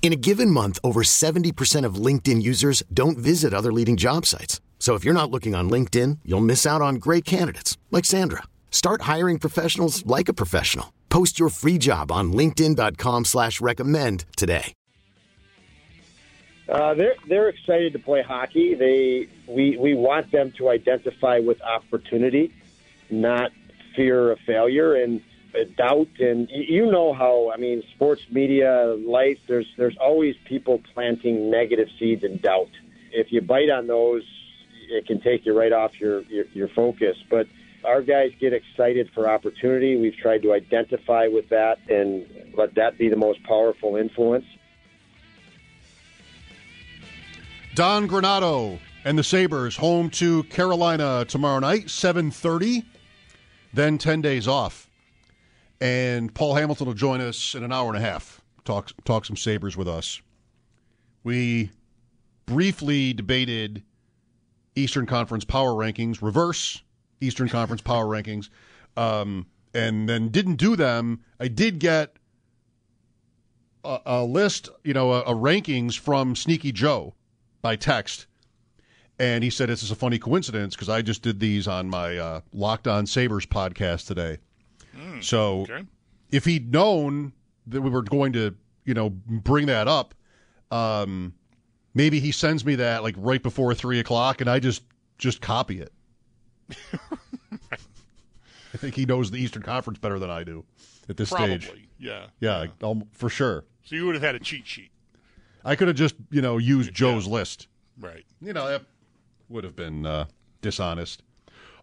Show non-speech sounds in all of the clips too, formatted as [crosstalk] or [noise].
In a given month, over 70% of LinkedIn users don't visit other leading job sites. So if you're not looking on LinkedIn, you'll miss out on great candidates like Sandra. Start hiring professionals like a professional. Post your free job on LinkedIn.com slash recommend today. Uh, they're they're excited to play hockey. They we we want them to identify with opportunity, not fear of failure and doubt. And you know how I mean, sports media, life. There's there's always people planting negative seeds and doubt. If you bite on those, it can take you right off your your, your focus. But our guys get excited for opportunity. We've tried to identify with that and let that be the most powerful influence. Don Granato and the Sabres home to Carolina tomorrow night, 7.30, then 10 days off. And Paul Hamilton will join us in an hour and a half, talk, talk some Sabres with us. We briefly debated Eastern Conference power rankings, reverse Eastern Conference power [laughs] rankings, um, and then didn't do them. I did get a, a list, you know, a, a rankings from Sneaky Joe by text. And he said, This is a funny coincidence because I just did these on my uh, Locked On Sabres podcast today. So okay. if he'd known that we were going to, you know, bring that up, um, maybe he sends me that like right before three o'clock and I just just copy it. [laughs] I think he knows the Eastern Conference better than I do at this Probably, stage. yeah. Yeah, I'll, for sure. So you would have had a cheat sheet, I could have just, you know, used Joe's list. right? you know that would have been uh, dishonest.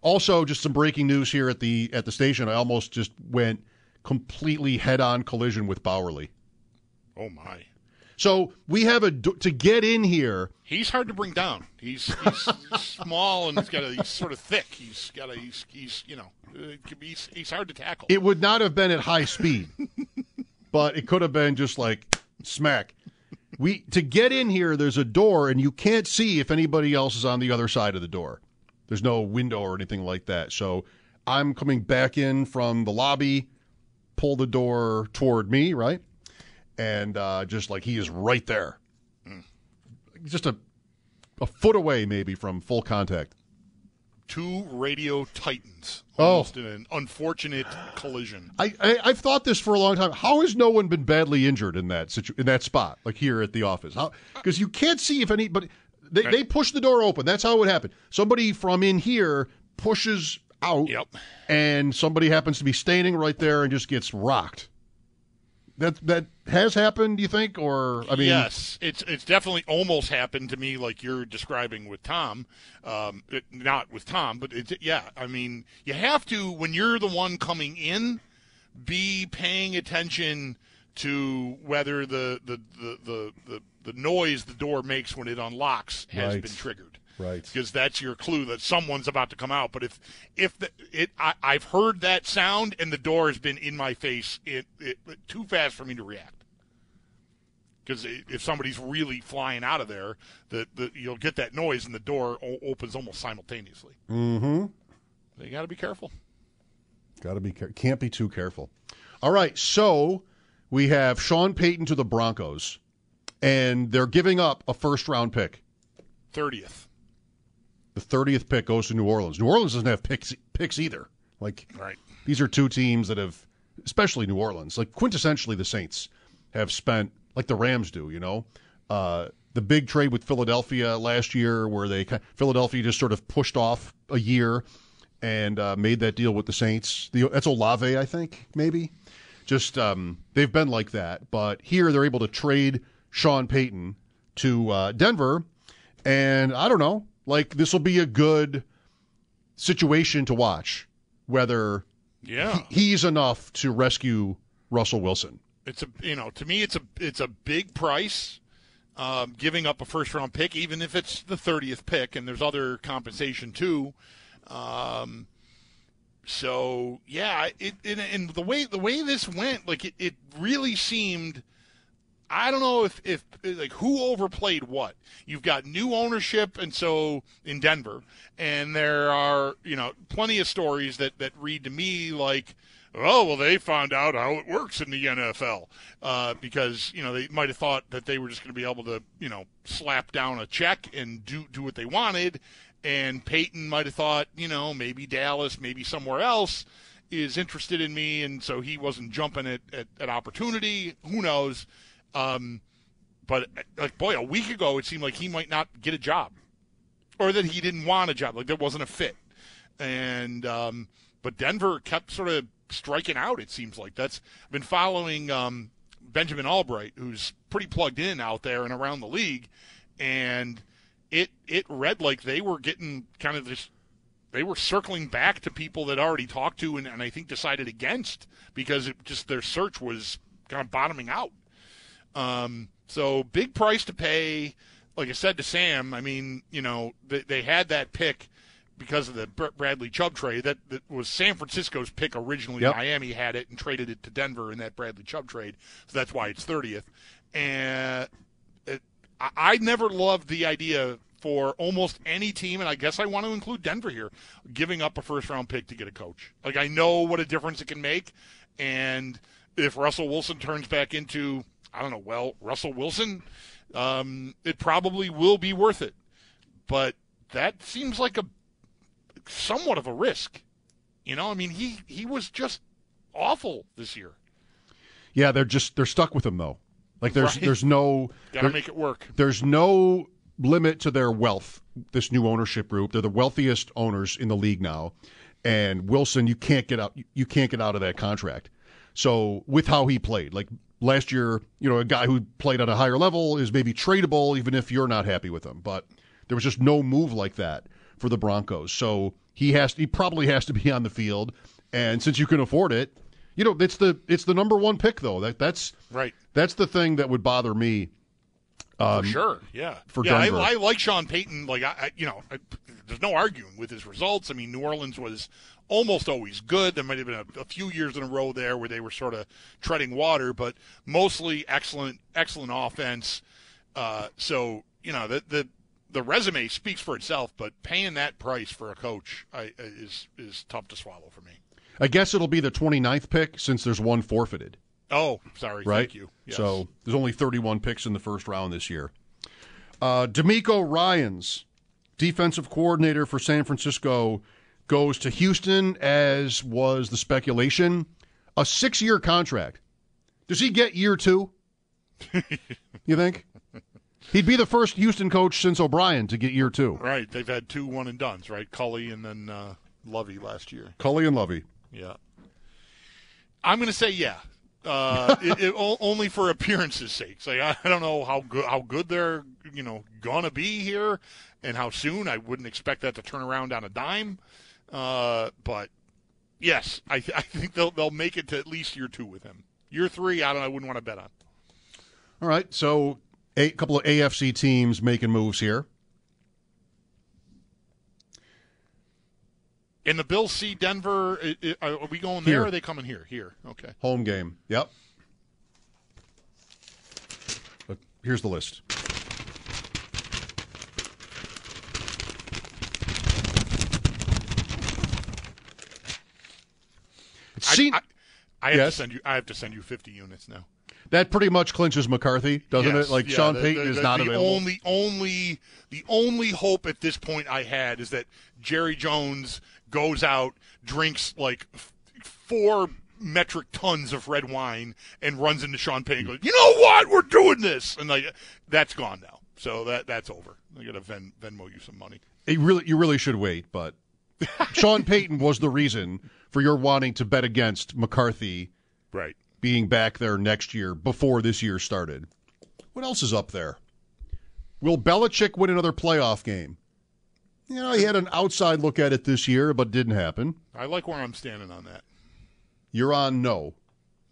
Also, just some breaking news here at the at the station. I almost just went completely head on collision with Bauerle. Oh my, So we have a to get in here. he's hard to bring down. He's he's [laughs] small and he's got a he's sort of thick. He's got a he's he's you know be- he's, he's hard to tackle. It would not have been at high speed, [laughs] but it could have been just like smack. We to get in here. There's a door, and you can't see if anybody else is on the other side of the door. There's no window or anything like that. So I'm coming back in from the lobby, pull the door toward me, right, and uh, just like he is right there, just a a foot away maybe from full contact. Two radio titans, Oh. in an unfortunate collision. I, I I've thought this for a long time. How has no one been badly injured in that situ- in that spot, like here at the office? Because you can't see if anybody they they push the door open. That's how it happened. Somebody from in here pushes out, Yep. and somebody happens to be standing right there and just gets rocked. That that has happened, do you think? Or I mean, yes, it's it's definitely almost happened to me, like you're describing with Tom. Um, it, not with Tom, but it's yeah. I mean, you have to when you're the one coming in, be paying attention to whether the the the the, the, the noise the door makes when it unlocks has Right. been triggered. Right. Because that's your clue that someone's about to come out. But if if the, it, I, I've heard that sound and the door has been in my face, it, it too fast for me to react because if somebody's really flying out of there, the, the you'll get that noise and the door o- opens almost simultaneously. Mm-hmm. You got to be careful. Got to be care- can't be too careful. All right, so we have Sean Payton to the Broncos, and they're giving up a first round pick. Thirtieth, The thirtieth pick goes to New Orleans. New Orleans doesn't have picks picks either. Like right? these are two teams that have, especially New Orleans, like quintessentially the Saints have spent like the Rams do. You know, uh, the big trade with Philadelphia last year, where they Philadelphia just sort of pushed off a year and uh, made that deal with the Saints. The, that's Olave, I think, maybe. Just um, they've been like that, but here they're able to trade Sean Payton to uh, Denver, and I don't know, like this will be a good situation to watch whether Yeah. he- he's enough to rescue Russell Wilson. It's a you know to me it's a it's a big price, um, giving up a first round pick even if it's the thirtieth pick and there's other compensation too. Um, so yeah, it, it and the way the way this went, like it, it really seemed. I don't know if, if like who overplayed what. You've got new ownership, and so in Denver, and there are you know plenty of stories that that read to me like, oh well, they found out how it works in the NFL uh, because you know they might have thought that they were just going to be able to you know slap down a check and do do what they wanted, and Payton might have thought you know maybe Dallas, maybe somewhere else is interested in me, and so he wasn't jumping at, at, at opportunity. Who knows? Um, but like boy, a week ago it seemed like he might not get a job, or that he didn't want a job, like there wasn't a fit. And um, but Denver kept sort of striking out. It seems like that's I've been following um, Benjamin Allbright, who's pretty plugged in out there and around the league, and it it read like they were getting kind of this they were circling back to people that already talked to and, and I think decided against because it just their search was kind of bottoming out. Um, so big price to pay. Like I said to Sam, I mean, you know, they, they had that pick because of the Br- Bradley Chubb trade. That, that was San Francisco's pick originally. Yep. Miami had it and traded it to Denver in that Bradley Chubb trade. So that's why it's 30th. And I, I never loved the idea for almost any team, and I guess I want to include Denver here, giving up a first round pick to get a coach. Like I know what a difference it can make, and if Russell Wilson turns back into I don't know, well, Russell Wilson, um, it probably will be worth it. But that seems like a somewhat of a risk. You know, I mean, he he was just awful this year. Yeah, they're just they're stuck with him though. Like there's Right. there's no Got to there- make it work. there's no limit to their wealth. This new ownership group, they're the wealthiest owners in the league now, and Wilson, you can't get out. You can't get out of that contract. So with how he played, like last year, you know, a guy who played at a higher level is maybe tradable, even if you're not happy with him. But there was just no move like that for the Broncos. So he has, he probably has to be on the field. And since you can afford it, you know, it's the it's the number one pick though. That that's Right. that's the thing that would bother me. for sure, yeah. for yeah, Denver. I, I like Sean Payton. Like I, I you know, I, there's no arguing with his results. I mean, New Orleans was almost always good. There might have been a, a few years in a row there where they were sort of treading water, but mostly excellent, excellent offense. Uh, so you know, the the the resume speaks for itself, but paying that price for a coach I, is is tough to swallow for me. I guess it'll be the 29th pick since there's one forfeited, Oh, sorry. right? Thank you. Yes. So there's only 31 picks in the first round this year. Uh, DeMeco Ryans, defensive coordinator for San Francisco, goes to Houston, as was the speculation. A six year contract. Does he get year two? [laughs] you think? He'd be the first Houston coach since O'Brien to get year two. right, they've had two one and duns, right? Culley and then uh, Lovie last year. Culley and Lovie. Yeah. I'm going to say yeah. Uh, [laughs] it, it, only for appearances' sake. Like, I, I don't know how good how good they're you know gonna be here, and how soon. I wouldn't expect that to turn around on a dime. Uh, but yes, I, th- I think they'll they'll make it to at least year two with him. Year three, I don't. I wouldn't want to bet on. All right, so a couple of AFC teams making moves here. And the Bills see Denver. Uh, uh, i- i- Are we going there? Here. or Are they coming here? Here. Okay. Home game. Yep. But here's the list. It I- I, I have Yes? to send you. I have to send you 50 units now. That pretty much clinches McCarthy, doesn't Yes, it? Like yeah, Sean the- Payton the- is the- not the available. Only, only, the only hope at this point I had is that Jerry Jones goes out, drinks like f- four metric tons of red wine, and runs into Sean Payton. and Goes, you know what? We're doing this, and like that's gone now. So that that's over. I got to Ven, Venmo you some money. It really, you really should wait, but Sean Payton was the reason for your wanting to bet against McCarthy Right. Being back there next year before this year started. What else is up there? Will Belichick win another playoff game? You know, he had an outside look at it this year, but didn't happen. I like where I'm standing on that. You're on no.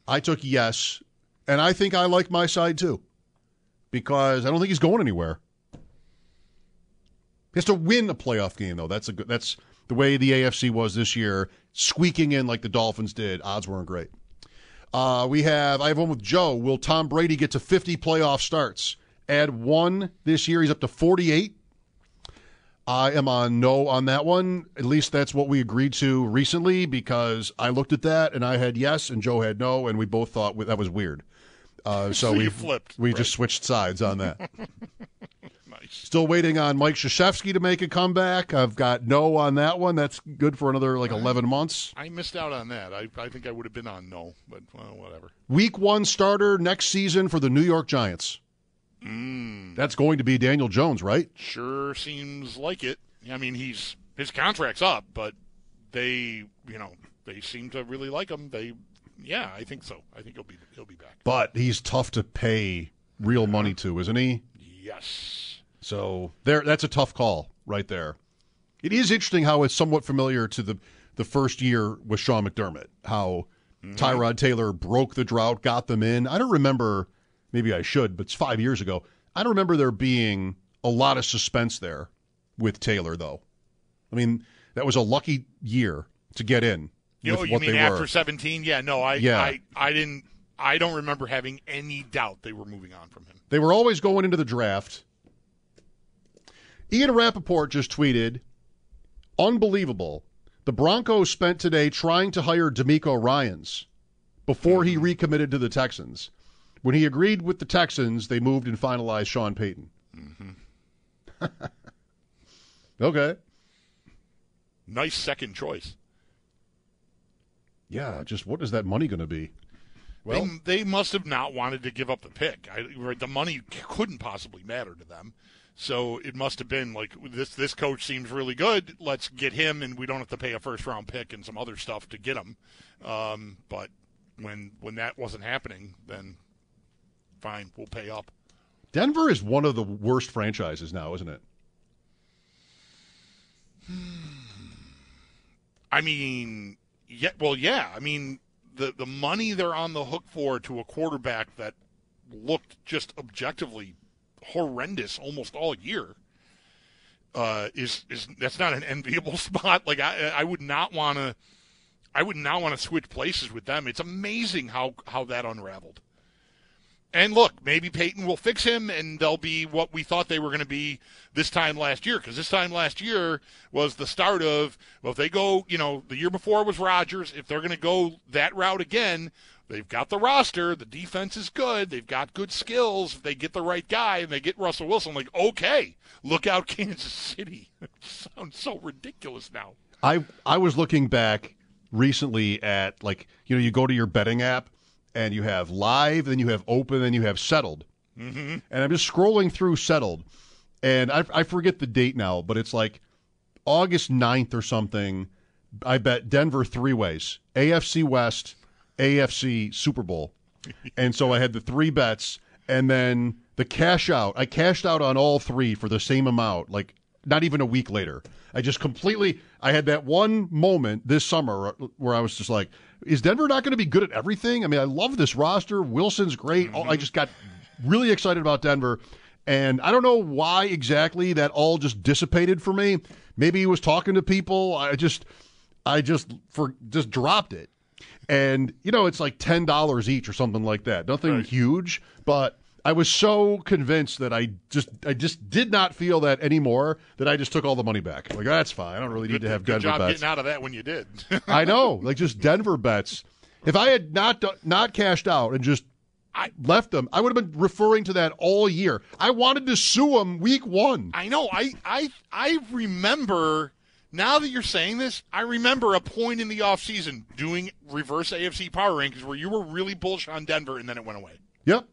I took yes, and I think I like my side too, because I don't think he's going anywhere. He has to win a playoff game, though. That's a good. That's the way the AFC was this year, squeaking in like the Dolphins did. Odds weren't great. Uh, we have. I have one with Joe. Will Tom Brady get to 50 playoff starts? Add one this year. He's up to 48. I am on no on that one. At least that's what we agreed to recently because I looked at that and I had yes and Joe had no, and we both thought that was weird. Uh, [laughs] so, So we flipped, We right. just switched sides on that. [laughs] Still waiting on Mike Krzyzewski to make a comeback. I've got no on that one. That's good for another like 11 months. I missed out on that. I, I think I would have been on no, but well, whatever. Week one starter next season for the New York Giants. Mm. That's going to be Daniel Jones, right? Sure seems like it. I mean, he's his contract's up, but they, you know, they seem to really like him. They, yeah, I think so. I think he'll be he'll be back. But he's tough to pay real money to, isn't he? Yes. So there, that's a tough call right there. It is interesting how it's somewhat familiar to the the first year with Sean McDermott. How mm-hmm. Tyrod Taylor broke the drought, got them in. I don't remember. Maybe I should, but it's five years ago. I don't remember there being a lot of suspense there with Taylor, though. I mean, that was a lucky year to get in. You know, you mean after were. 17? Yeah, no, I, Yeah. I, I didn't, I don't remember having any doubt they were moving on from him. They were always going into the draft. Ian Rapoport just tweeted, unbelievable. The Broncos spent today trying to hire DeMeco Ryans before he mm-hmm. recommitted to the Texans. When he agreed with the Texans, they moved and finalized Sean Payton. Mm-hmm. [laughs] okay. Nice second choice. Yeah, just what is that money going to be? Well, they, they must have not wanted to give up the pick. I, the money couldn't possibly matter to them. So it must have been like this. This coach seems really good. Let's get him, and we don't have to pay a first round pick and some other stuff to get him. Um, but when when that wasn't happening, then fine, we'll pay up. Denver is one of the worst franchises now, isn't it? I mean, yeah, well, yeah. I mean, the the money they're on the hook for to a quarterback that looked just objectively horrendous almost all year uh, is is that's not an enviable [laughs] spot. Like I I would not want to. I would not want to switch places with them. It's amazing how how that unraveled. And look, maybe Payton will fix him, and they'll be what we thought they were going to be this time last year. Because this time last year was the start of well, if they go, you know, the year before was Rodgers. If they're going to go that route again, they've got the roster. The defense is good. They've got good skills. If they get the right guy and they get Russell Wilson, like okay, look out, [laughs] Kansas City. It sounds so ridiculous now. I I was looking back recently at like you know you go to your betting app and you have live, then you have open, then you have settled, mm-hmm. and I'm just scrolling through settled, and I I forget the date now, but it's like August 9th or something. I bet Denver three ways: AFC West, AFC Super Bowl, and so I had the three bets, and then the cash out. I cashed out on all three for the same amount, like not even a week later. I just completely. I had that one moment this summer where I was just like, "Is Denver not going to be good at everything?" I mean, I love this roster. Wilson's great. Oh, I just got really excited about Denver, and I don't know why exactly that all just dissipated for me. Maybe he was talking to people. I just, I just for just dropped it, and you know, it's like ten dollars each or something like that. Nothing Right. huge, but I was so convinced that I just I just did not feel that anymore that I just took all the money back. Like that's fine. I don't really need to have good Denver job bets. getting out of that when you did. I [laughs] know, like just Denver bets. If I had not not cashed out and just I- left them, I would have been referring to that all year. I wanted to sue him week one. I know. I I I remember now that you're saying this, I remember a point in the offseason doing reverse AFC power rankings where you were really bullish on Denver and then it went away. Yep.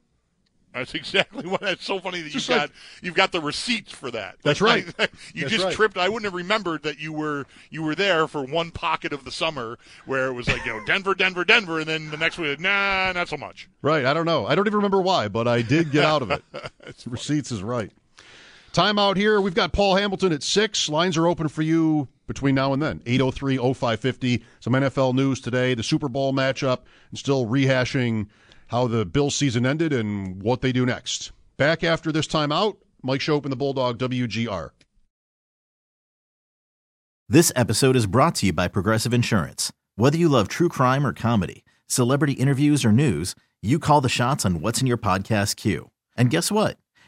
That's exactly [laughs] what. That's so funny that you've like- got you've got the receipts for that. That's [laughs] Like, right. you That's just right. tripped. I wouldn't have remembered that you were you were there for one pocket of the summer where it was like you know Denver, Denver, Denver, and then the next week, nah, not so much. Right. I don't know. I don't even remember why, but I did get [laughs] out of it. Receipts is right. Time out here. We've got Paul Hamilton at 6. Lines are open for you between now and then. 803 0550. Some NFL news today, the Super Bowl matchup, and still rehashing how the Bills season ended and what they do next. Back after this time out, Mike Schopp and the Bulldog WGR. This episode is brought to you by Progressive Insurance. Whether you love true crime or comedy, celebrity interviews or news, you call the shots on what's in your podcast queue. And guess what?